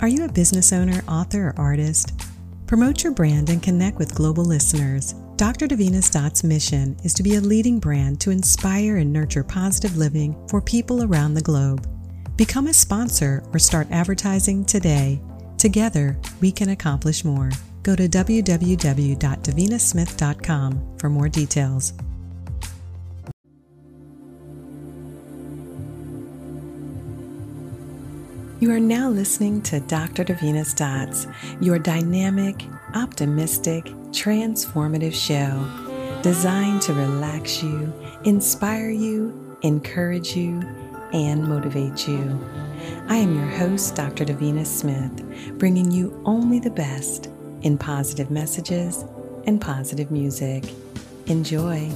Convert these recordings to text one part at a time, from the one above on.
Are you a business owner, author, or artist? Promote your brand and connect with global listeners. Dr. Davina's Dots' mission is to be a leading brand to inspire and nurture positive living for people around the globe. Become a sponsor or start advertising today. Together, we can accomplish more. Go to www.davinasmith.com for more details. You are now listening to Dr. Davina's Dots, your dynamic, optimistic, transformative show designed to relax you, inspire you, encourage you, and motivate you. I am your host, Dr. Davina Smith, bringing you only the best in positive messages and positive music. Enjoy.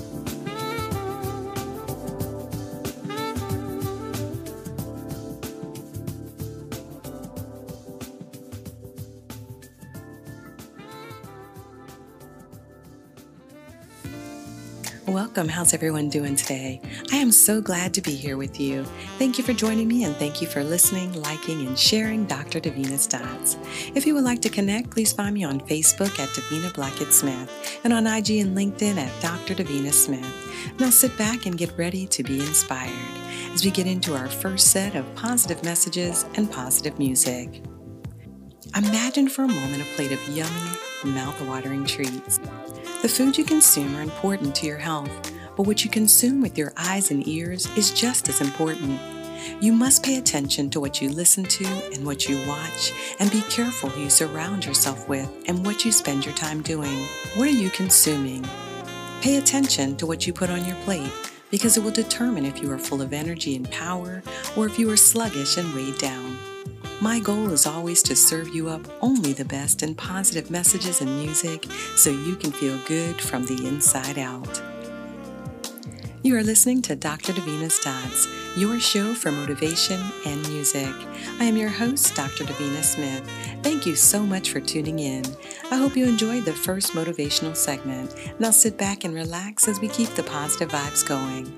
Welcome. How's everyone doing today? I am so glad to be here with you. Thank you for joining me and thank you for listening, liking, and sharing Dr. Davina's Dots. If you would like to connect, please find me on Facebook at Davina Blackett Smith and on IG and LinkedIn at Dr. Davina Smith. Now sit back and get ready to be inspired as we get into our first set of positive messages and positive music. Imagine for a moment a plate of yummy, mouth-watering treats. The food you consume are important to your health, but what you consume with your eyes and ears is just as important. You must pay attention to what you listen to and what you watch, and be careful who you surround yourself with and what you spend your time doing. What are you consuming? Pay attention to what you put on your plate because it will determine if you are full of energy and power or if you are sluggish and weighed down. My goal is always to serve you up only the best in positive messages and music so you can feel good from the inside out. You are listening to Dr. Davina's Dots, your show for motivation and music. I am your host, Dr. Davina Smith. Thank you so much for tuning in. I hope you enjoyed the first motivational segment. Now sit back and relax as we keep the positive vibes going.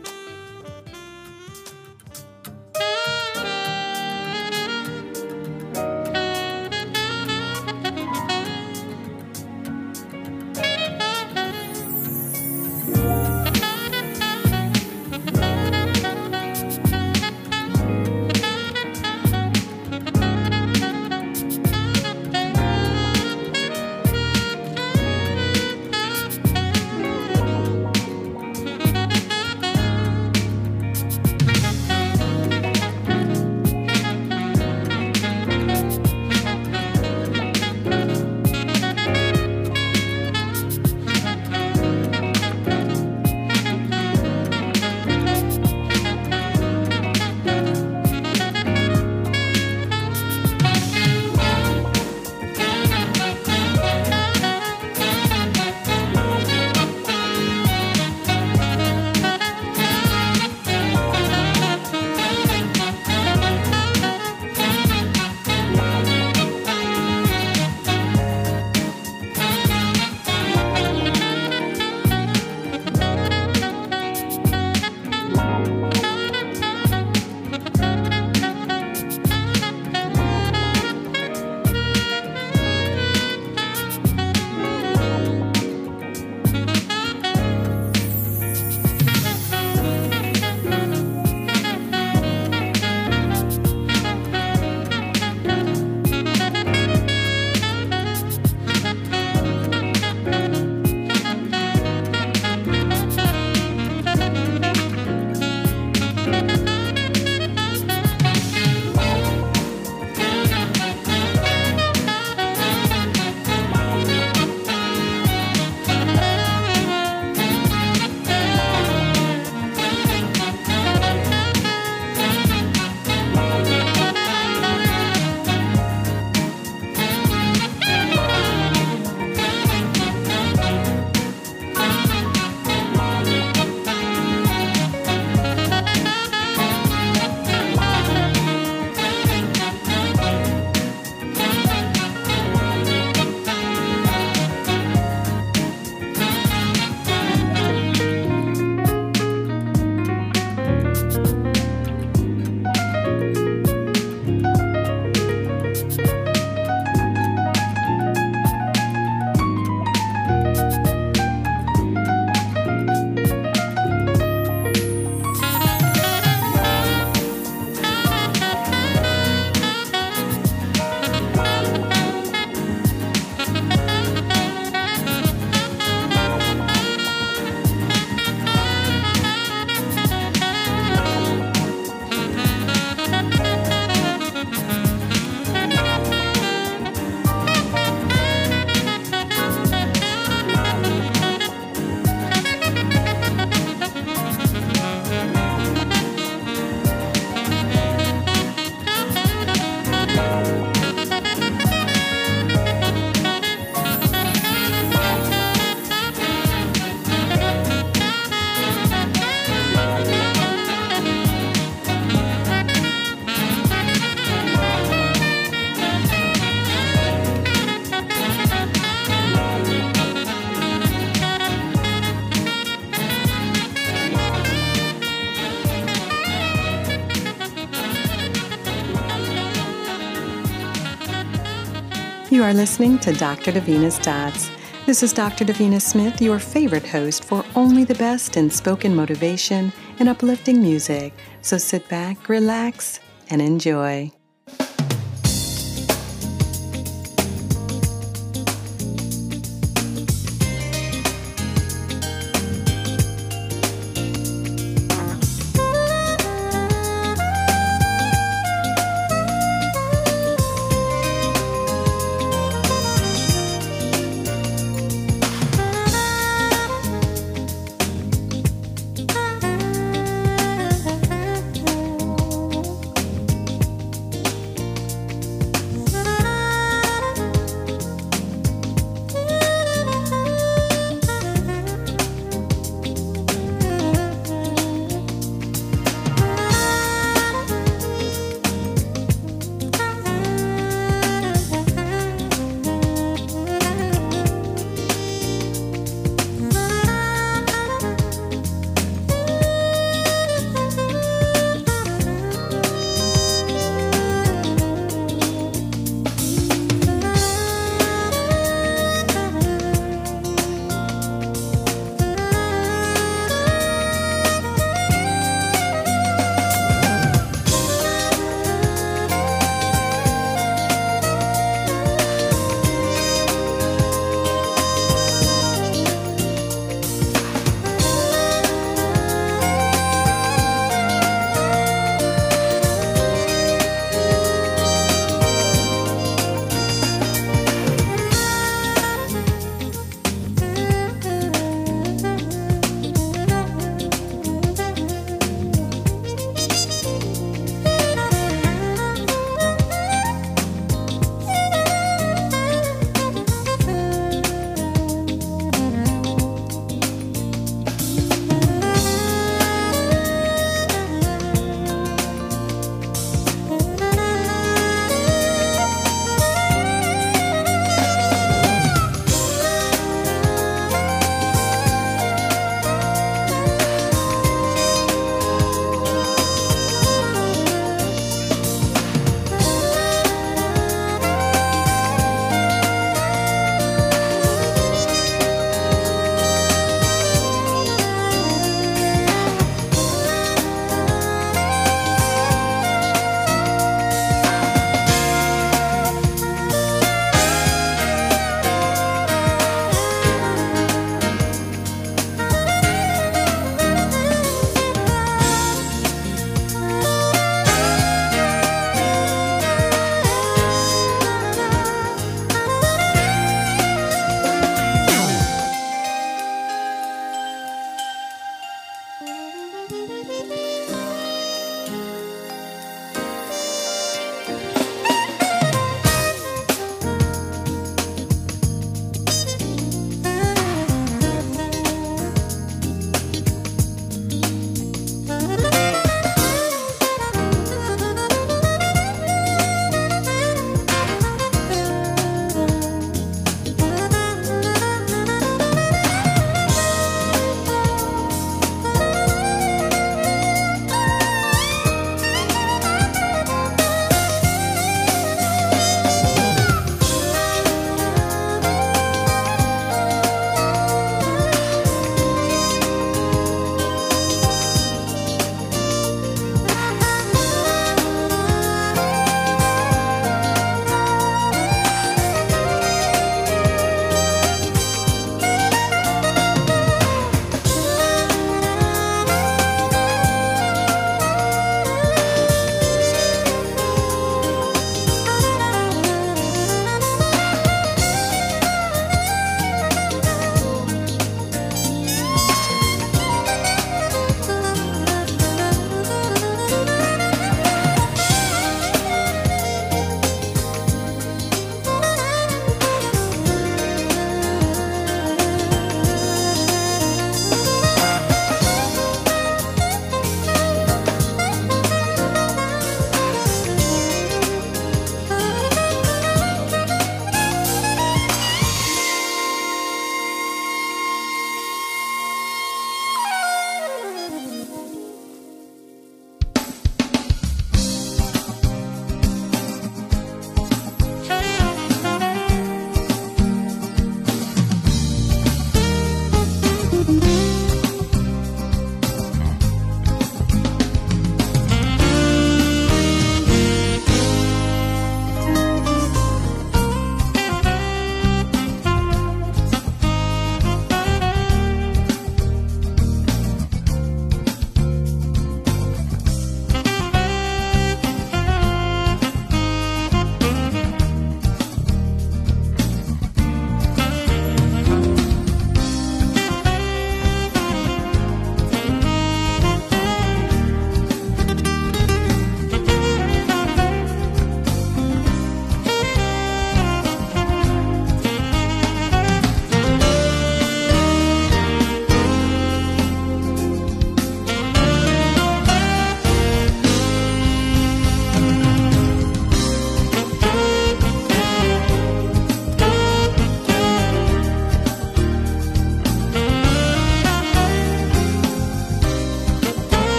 Listening to Dr. Davina's Dots. This is Dr. Davina Smith, your favorite host for only the best in spoken motivation and uplifting music. So sit back, relax, and enjoy.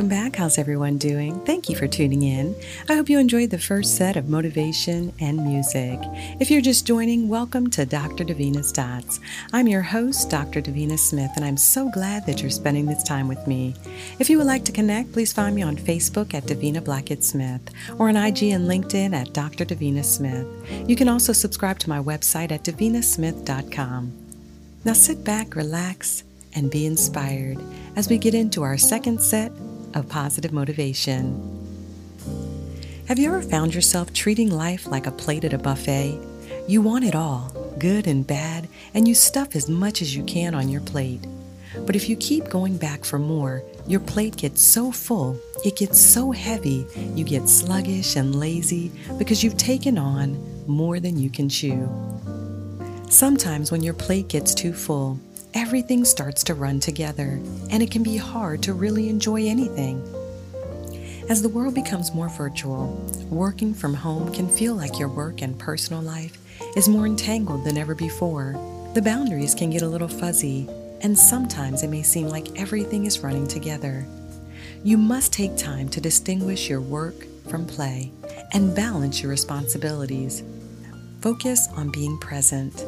Welcome back. How's everyone doing? Thank you for tuning in. I hope you enjoyed the first set of motivation and music. If you're just joining, welcome to Dr. Davina's Dots. I'm your host, Dr. Davina Smith, and I'm so glad that you're spending this time with me. If you would like to connect, please find me on Facebook at Davina Blackett Smith or on IG and LinkedIn at Dr. Davina Smith. You can also subscribe to my website at davinasmith.com. Now sit back, relax, and be inspired as we get into our second set of positive motivation. Have you ever found yourself treating life like a plate at a buffet? You want it all, good and bad, and you stuff as much as you can on your plate. But if you keep going back for more, your plate gets so full, it gets so heavy, you get sluggish and lazy because you've taken on more than you can chew. Sometimes when your plate gets too full, everything starts to run together, and it can be hard to really enjoy anything. As the world becomes more virtual, working from home can feel like your work and personal life is more entangled than ever before. The boundaries can get a little fuzzy, and sometimes it may seem like everything is running together. You must take time to distinguish your work from play and balance your responsibilities. Focus on being present.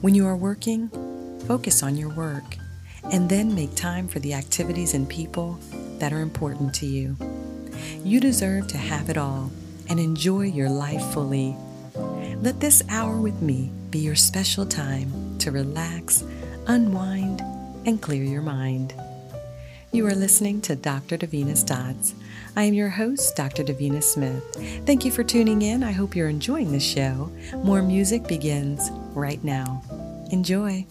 When you are working, Focus on your work and then make time for the activities and people that are important to you. You deserve to have it all and enjoy your life fully. Let this hour with me be your special time to relax, unwind, and clear your mind. You are listening to Dr. Davina's Dots. I am your host, Dr. Davina Smith. Thank you for tuning in. I hope you're enjoying the show. More music begins right now. Enjoy.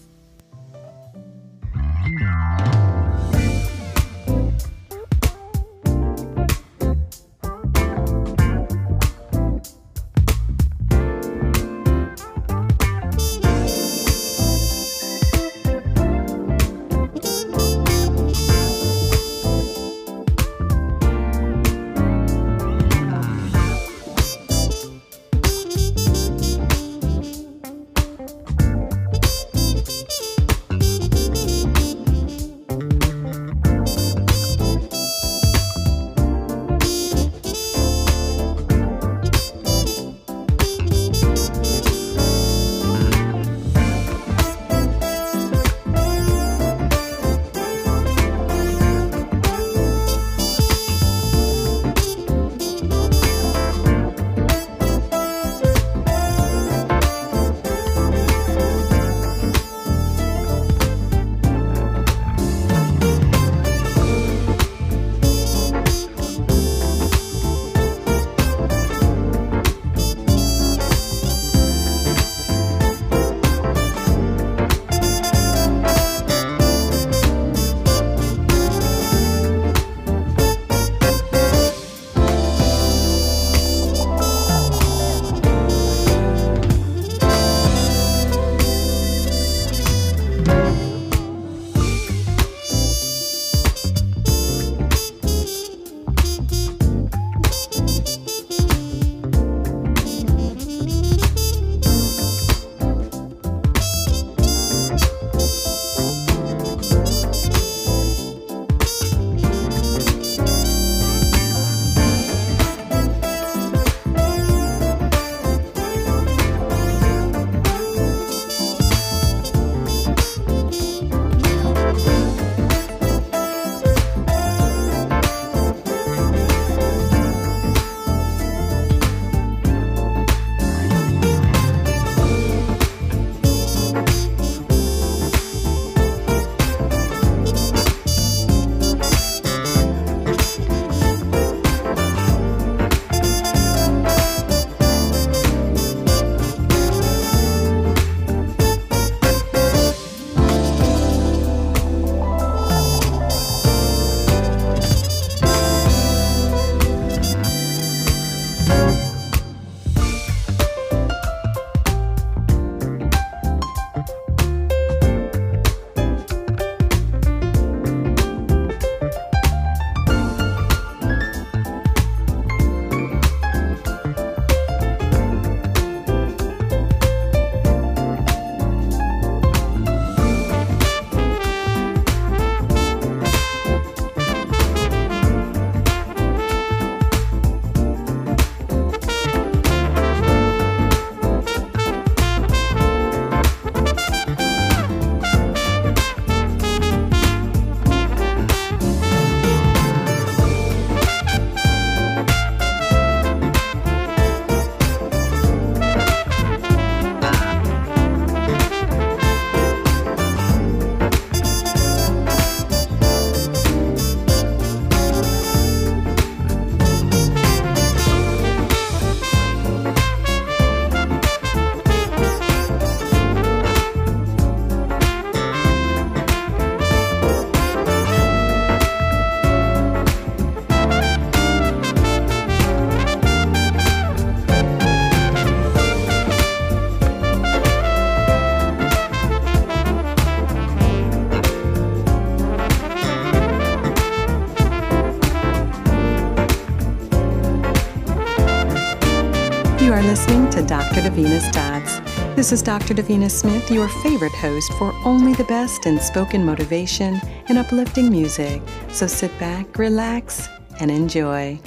Davina's Dots. This is Dr. Davina Smith, your favorite host for only the best in spoken motivation and uplifting music. So sit back, relax, and enjoy.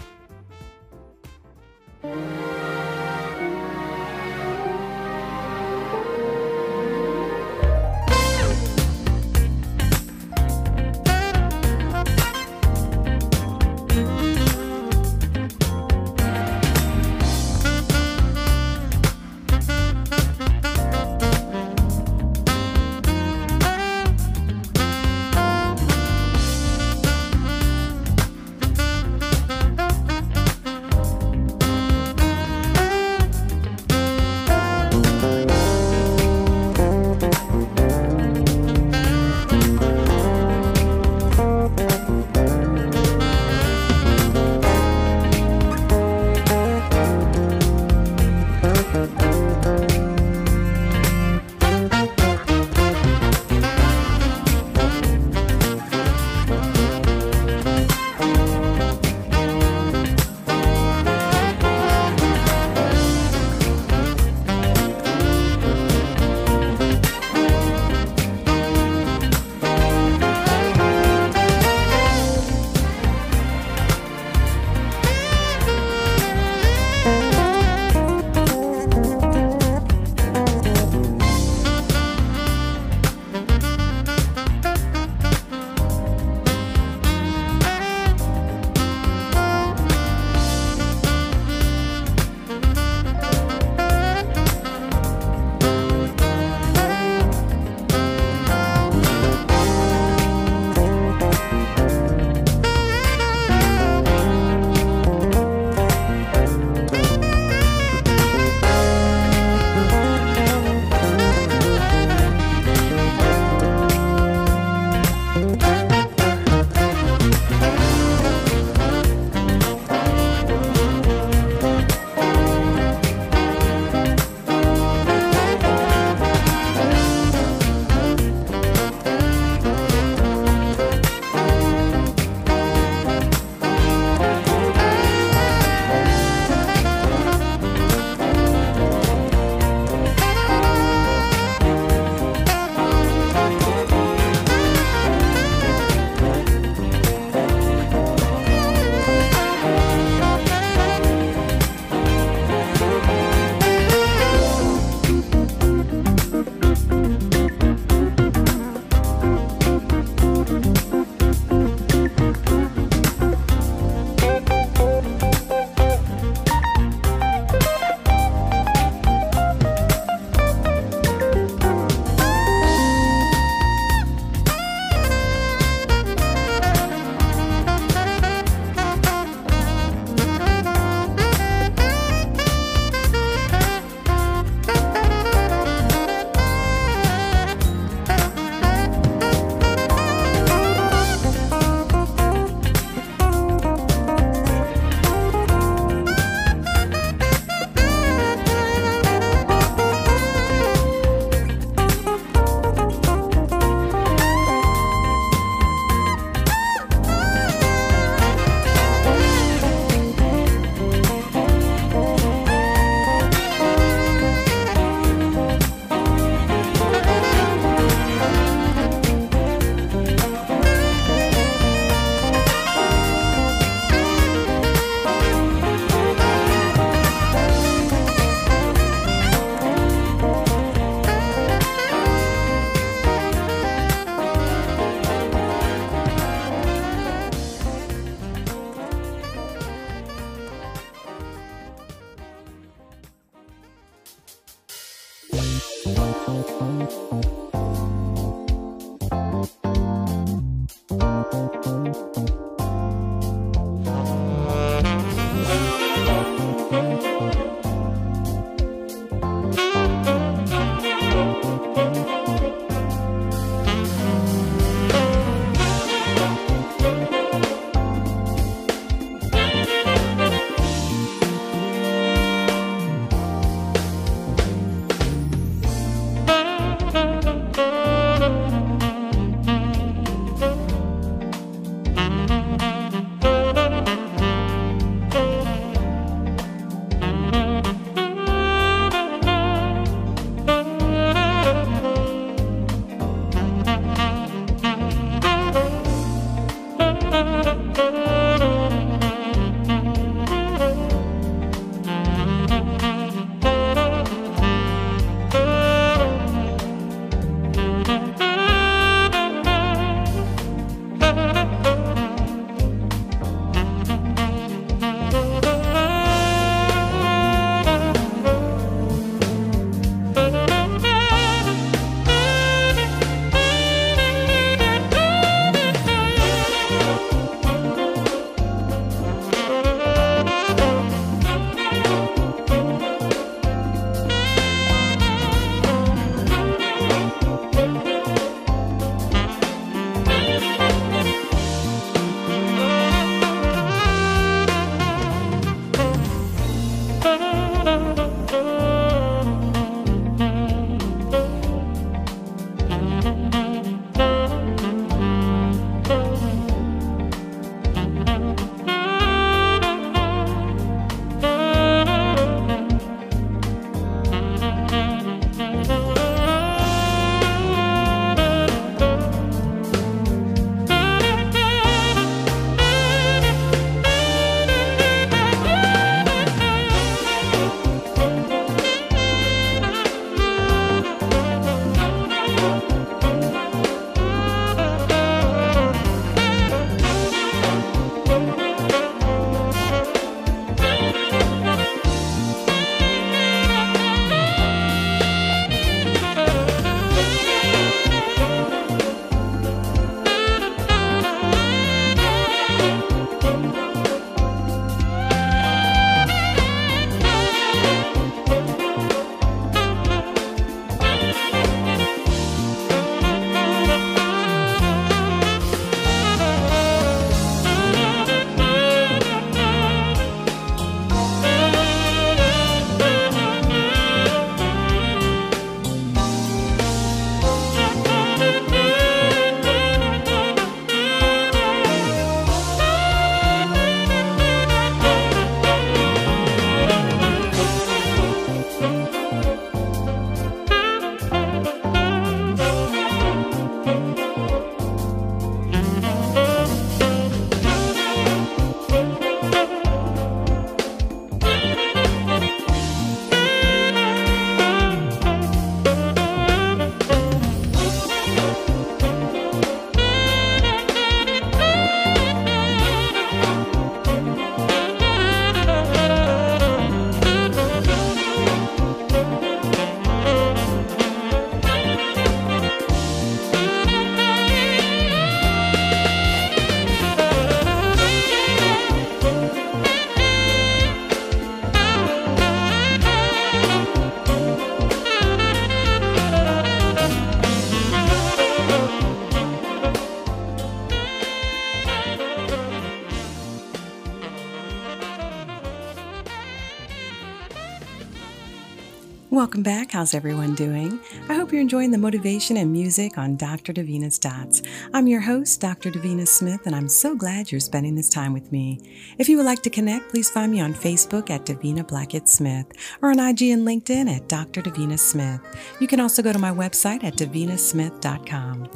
Welcome back. How's everyone doing? I hope you're enjoying the motivation and music on Dr. Davina's Dots. I'm your host, Dr. Davina Smith, and I'm so glad you're spending this time with me. If you would like to connect, please find me on Facebook at Davina Blackett Smith or on IG and LinkedIn at Dr. Davina Smith. You can also go to my website at davinasmith.com.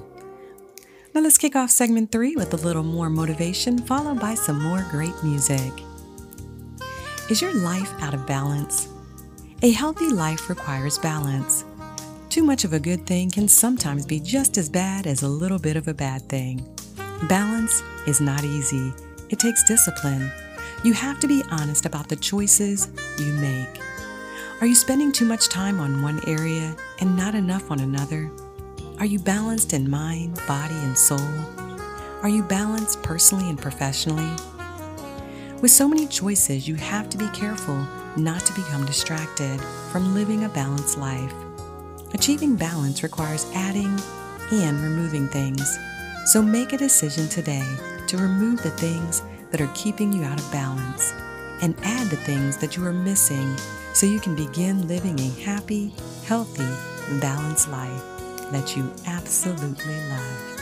Now let's kick off segment three with a little more motivation, followed by some more great music. Is your life out of balance? A healthy life requires balance. Too much of a good thing can sometimes be just as bad as a little bit of a bad thing. Balance is not easy, it takes discipline. You have to be honest about the choices you make. Are you spending too much time on one area and not enough on another? Are you balanced in mind, body, and soul? Are you balanced personally and professionally? With so many choices, you have to be careful not to become distracted from living a balanced life. Achieving balance requires adding and removing things. So make a decision today to remove the things that are keeping you out of balance and add the things that you are missing so you can begin living a happy, healthy, balanced life that you absolutely love.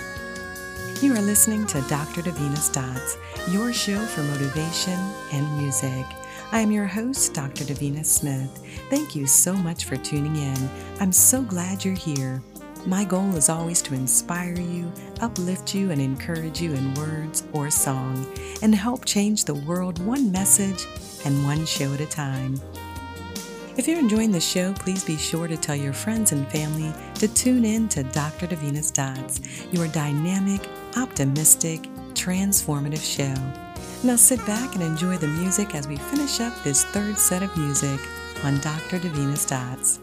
You are listening to Dr. Davina's Dots, your show for motivation and music. I am your host, Dr. Davina Smith. Thank you so much for tuning in. I'm so glad you're here. My goal is always to inspire you, uplift you, and encourage you in words or song, and help change the world one message and one show at a time. If you're enjoying the show, please be sure to tell your friends and family to tune in to Dr. Davina's Dots, your dynamic, optimistic, transformative show. Now sit back and enjoy the music as we finish up this third set of music on Dr. Davina's Dots.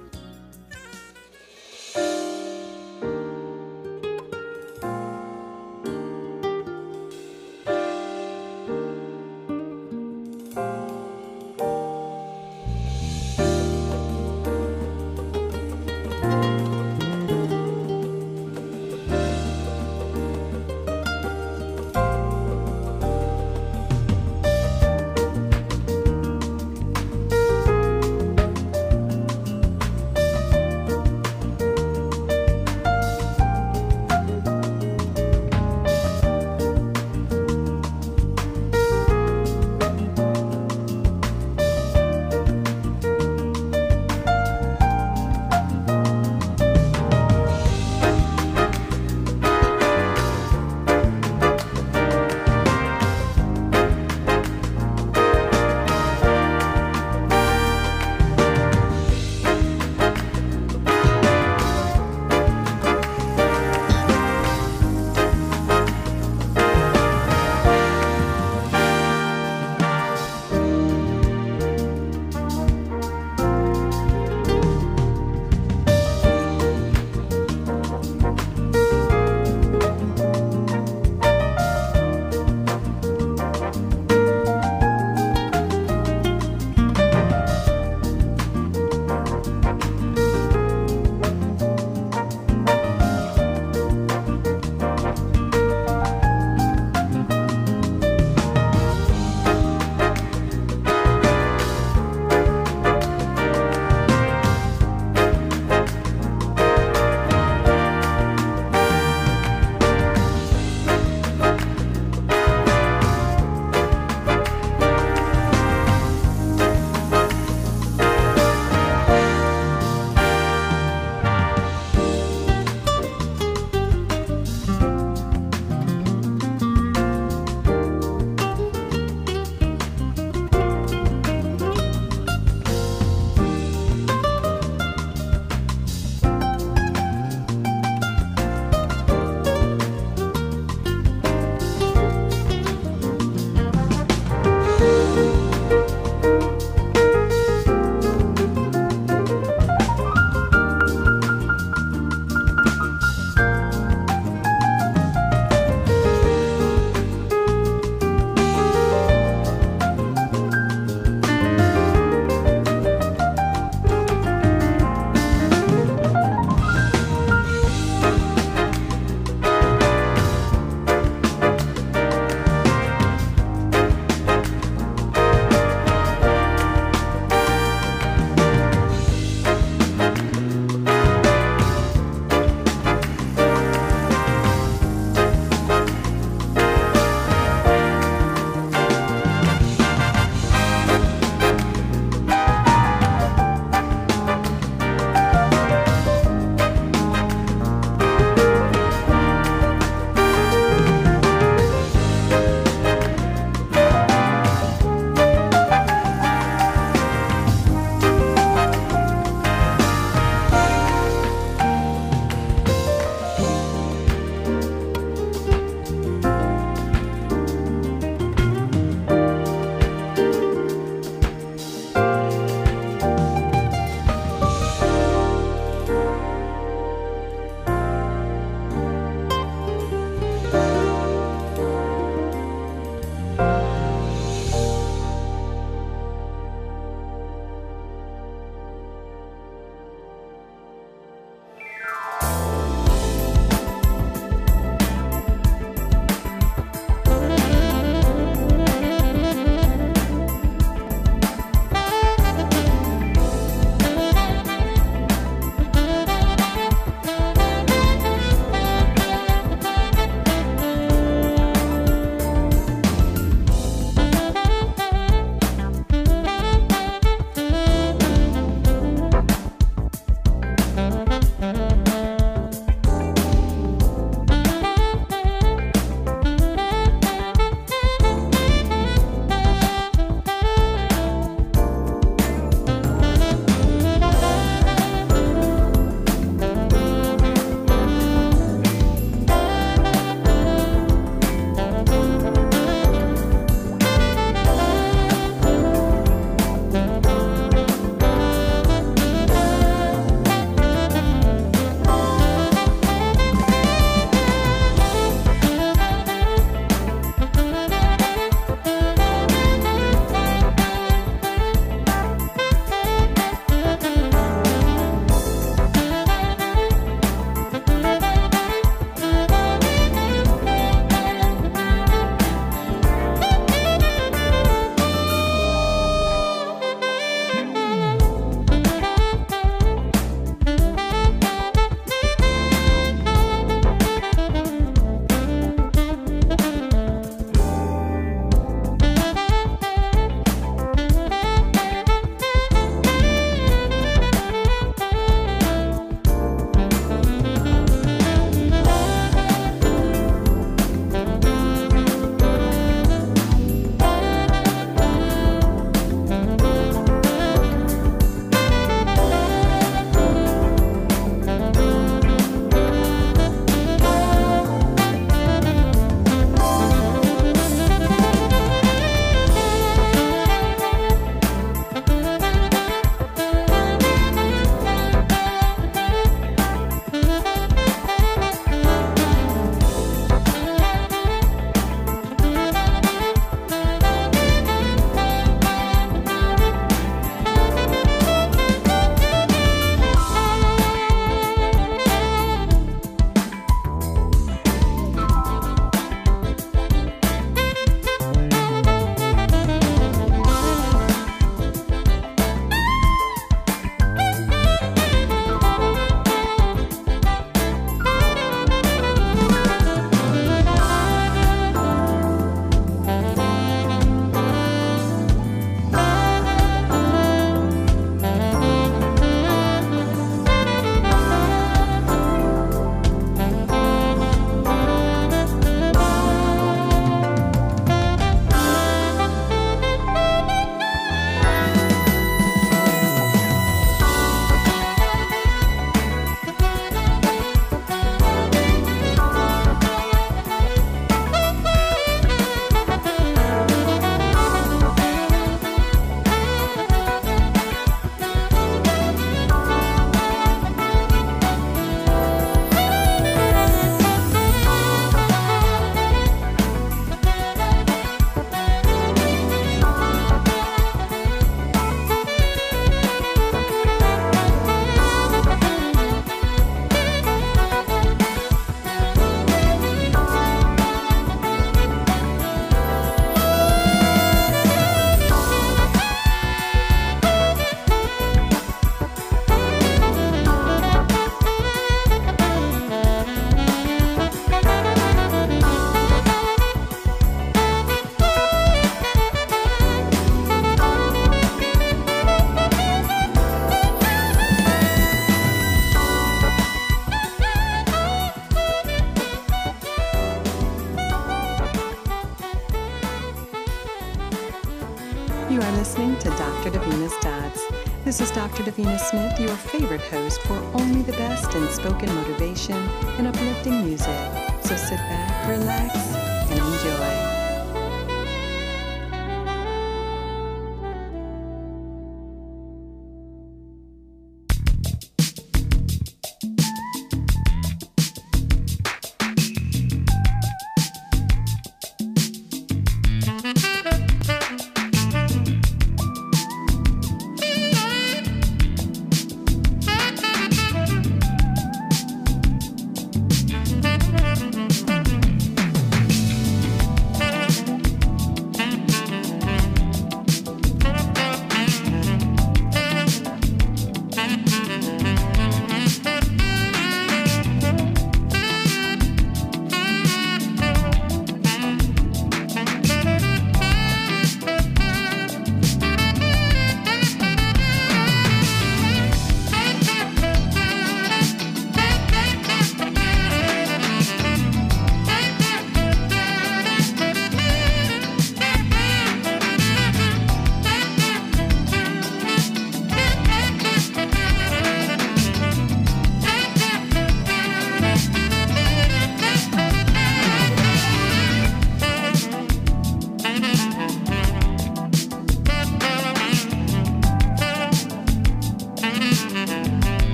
For only the best in spoken motivation and uplifting music. So sit back, relax,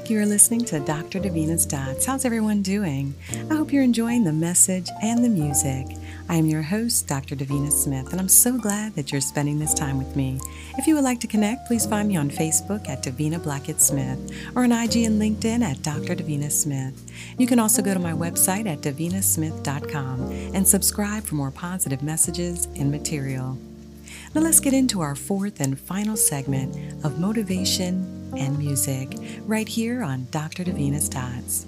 back. You are listening to Dr. Davina's Dots. How's everyone doing? I hope you're enjoying the message and the music. I am your host, Dr. Davina Smith, and I'm so glad that you're spending this time with me. If you would like to connect, please find me on Facebook at Davina Blackett Smith or on IG and LinkedIn at Dr. Davina Smith. You can also go to my website at davinasmith.com and subscribe for more positive messages and material. Now let's get into our fourth and final segment of motivation and music right here on Dr. Davina's Dots.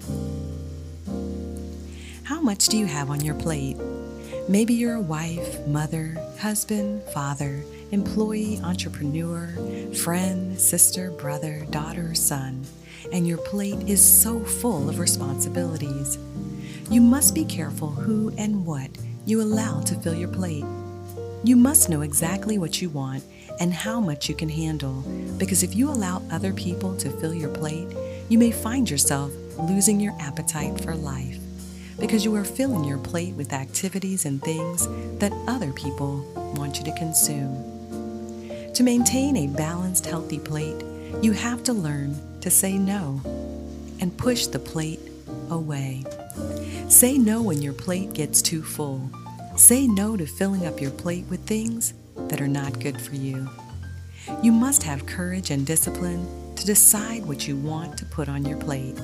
How much do you have on your plate? Maybe you're a wife, mother, husband, father, employee, entrepreneur, friend, sister, brother, daughter, son, and your plate is so full of responsibilities. You must be careful who and what you allow to fill your plate. You must know exactly what you want and how much you can handle, because if you allow other people to fill your plate, you may find yourself losing your appetite for life because you are filling your plate with activities and things that other people want you to consume. To maintain a balanced, healthy plate, you have to learn to say no and push the plate away. Say no when your plate gets too full. Say no to filling up your plate with things that are not good for you. You must have courage and discipline to decide what you want to put on your plate.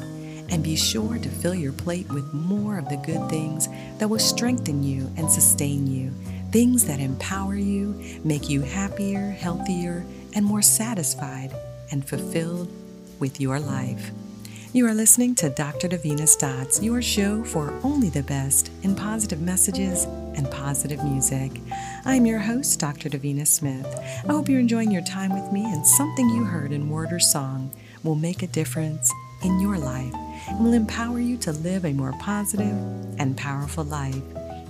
And be sure to fill your plate with more of the good things that will strengthen you and sustain you, things that empower you, make you happier, healthier, and more satisfied and fulfilled with your life. You are listening to Dr. Davina's Dots, your show for only the best in positive messages and positive music. I'm your host, Dr. Davina Smith. I hope you're enjoying your time with me and something you heard in word or song will make a difference in your life and will empower you to live a more positive and powerful life.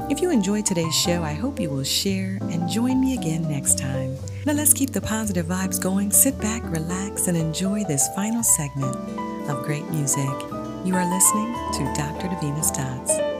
If you enjoyed today's show, I hope you will share and join me again next time. Now let's keep the positive vibes going. Sit back, relax, and enjoy this final segment of great music. You are listening to Dr. Davina's Dots.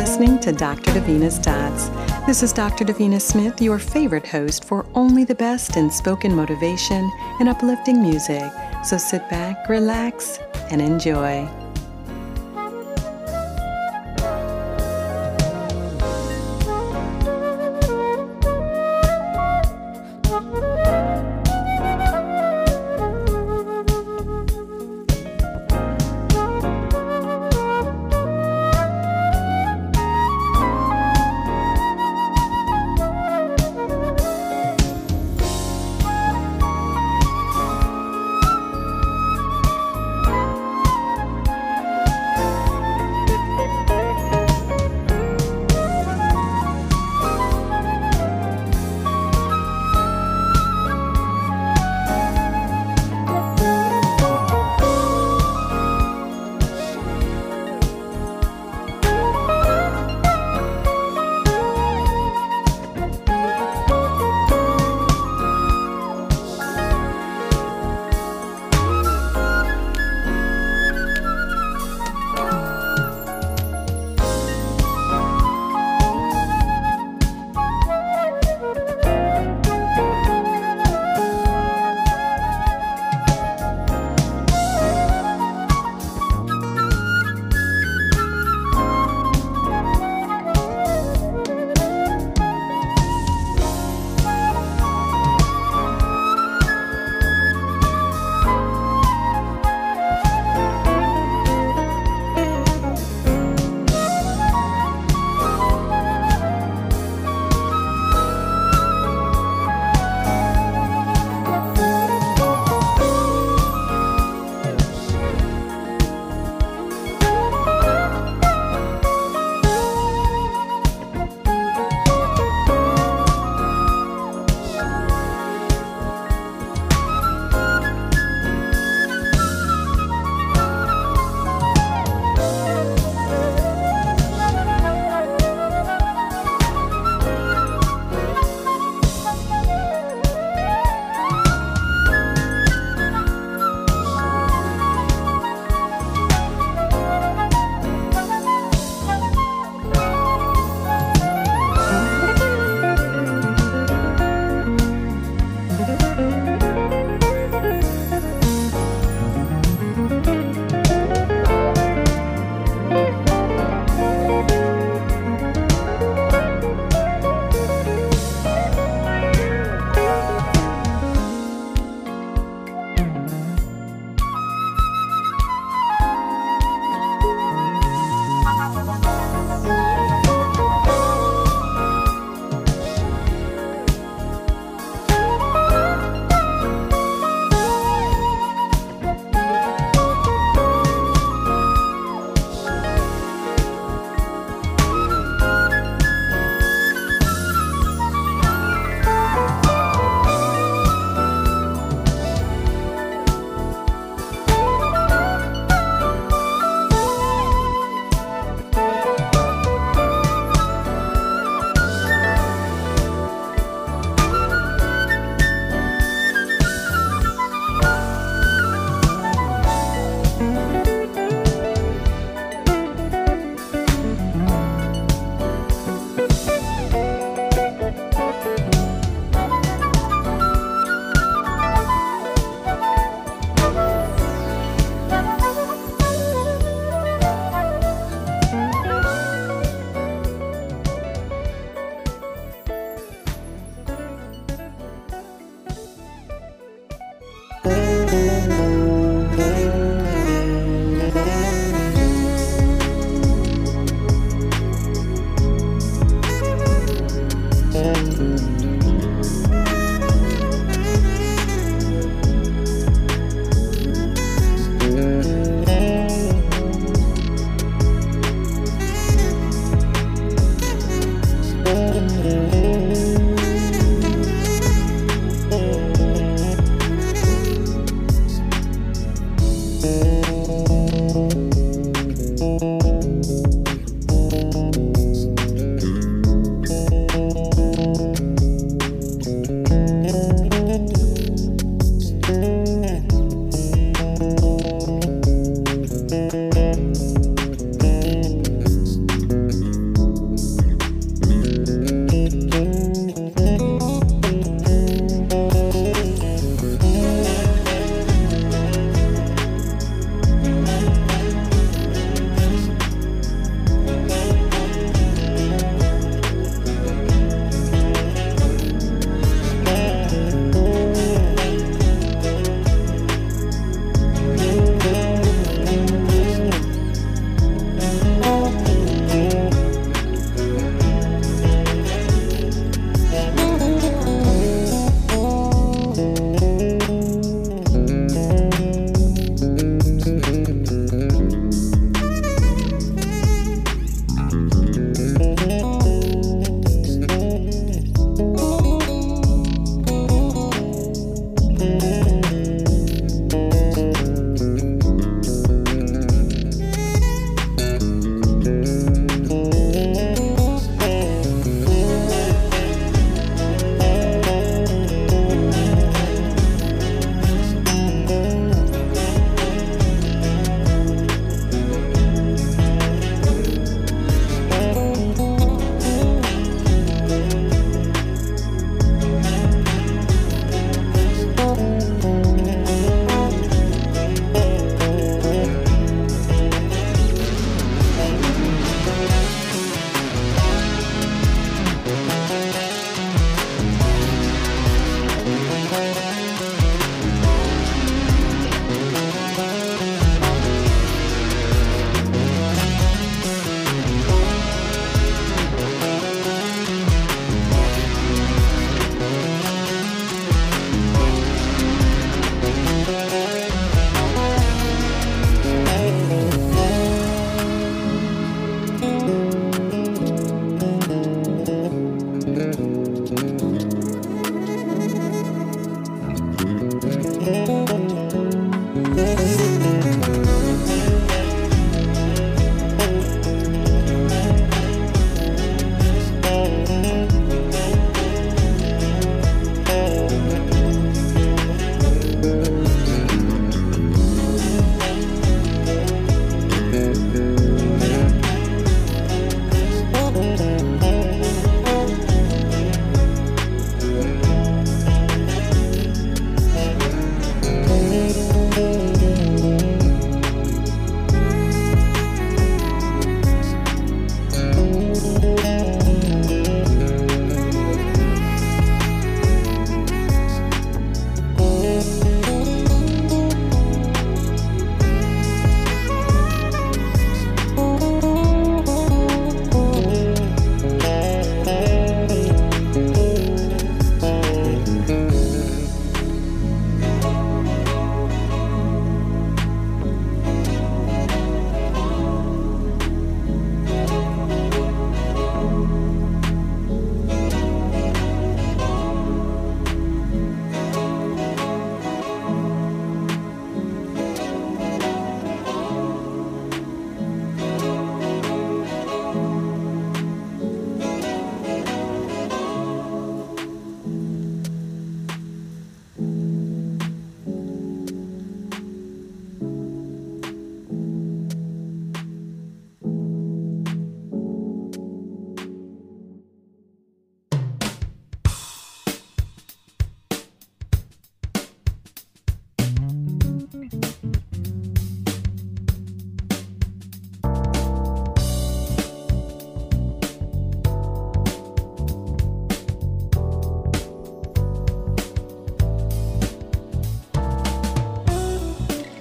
To Dr. Davina's Dots. This is Dr. Davina Smith, your favorite host for only the best in spoken motivation and uplifting music. So sit back, relax, and enjoy.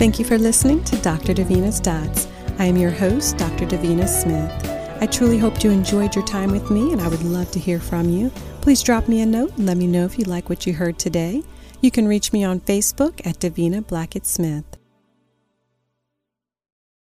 Thank you for listening to Dr. Davina's Dots. I am your host, Dr. Davina Smith. I truly hope you enjoyed your time with me, and I would love to hear from you. Please drop me a note and let me know if you like what you heard today. You can reach me on Facebook at Davina Blackett Smith.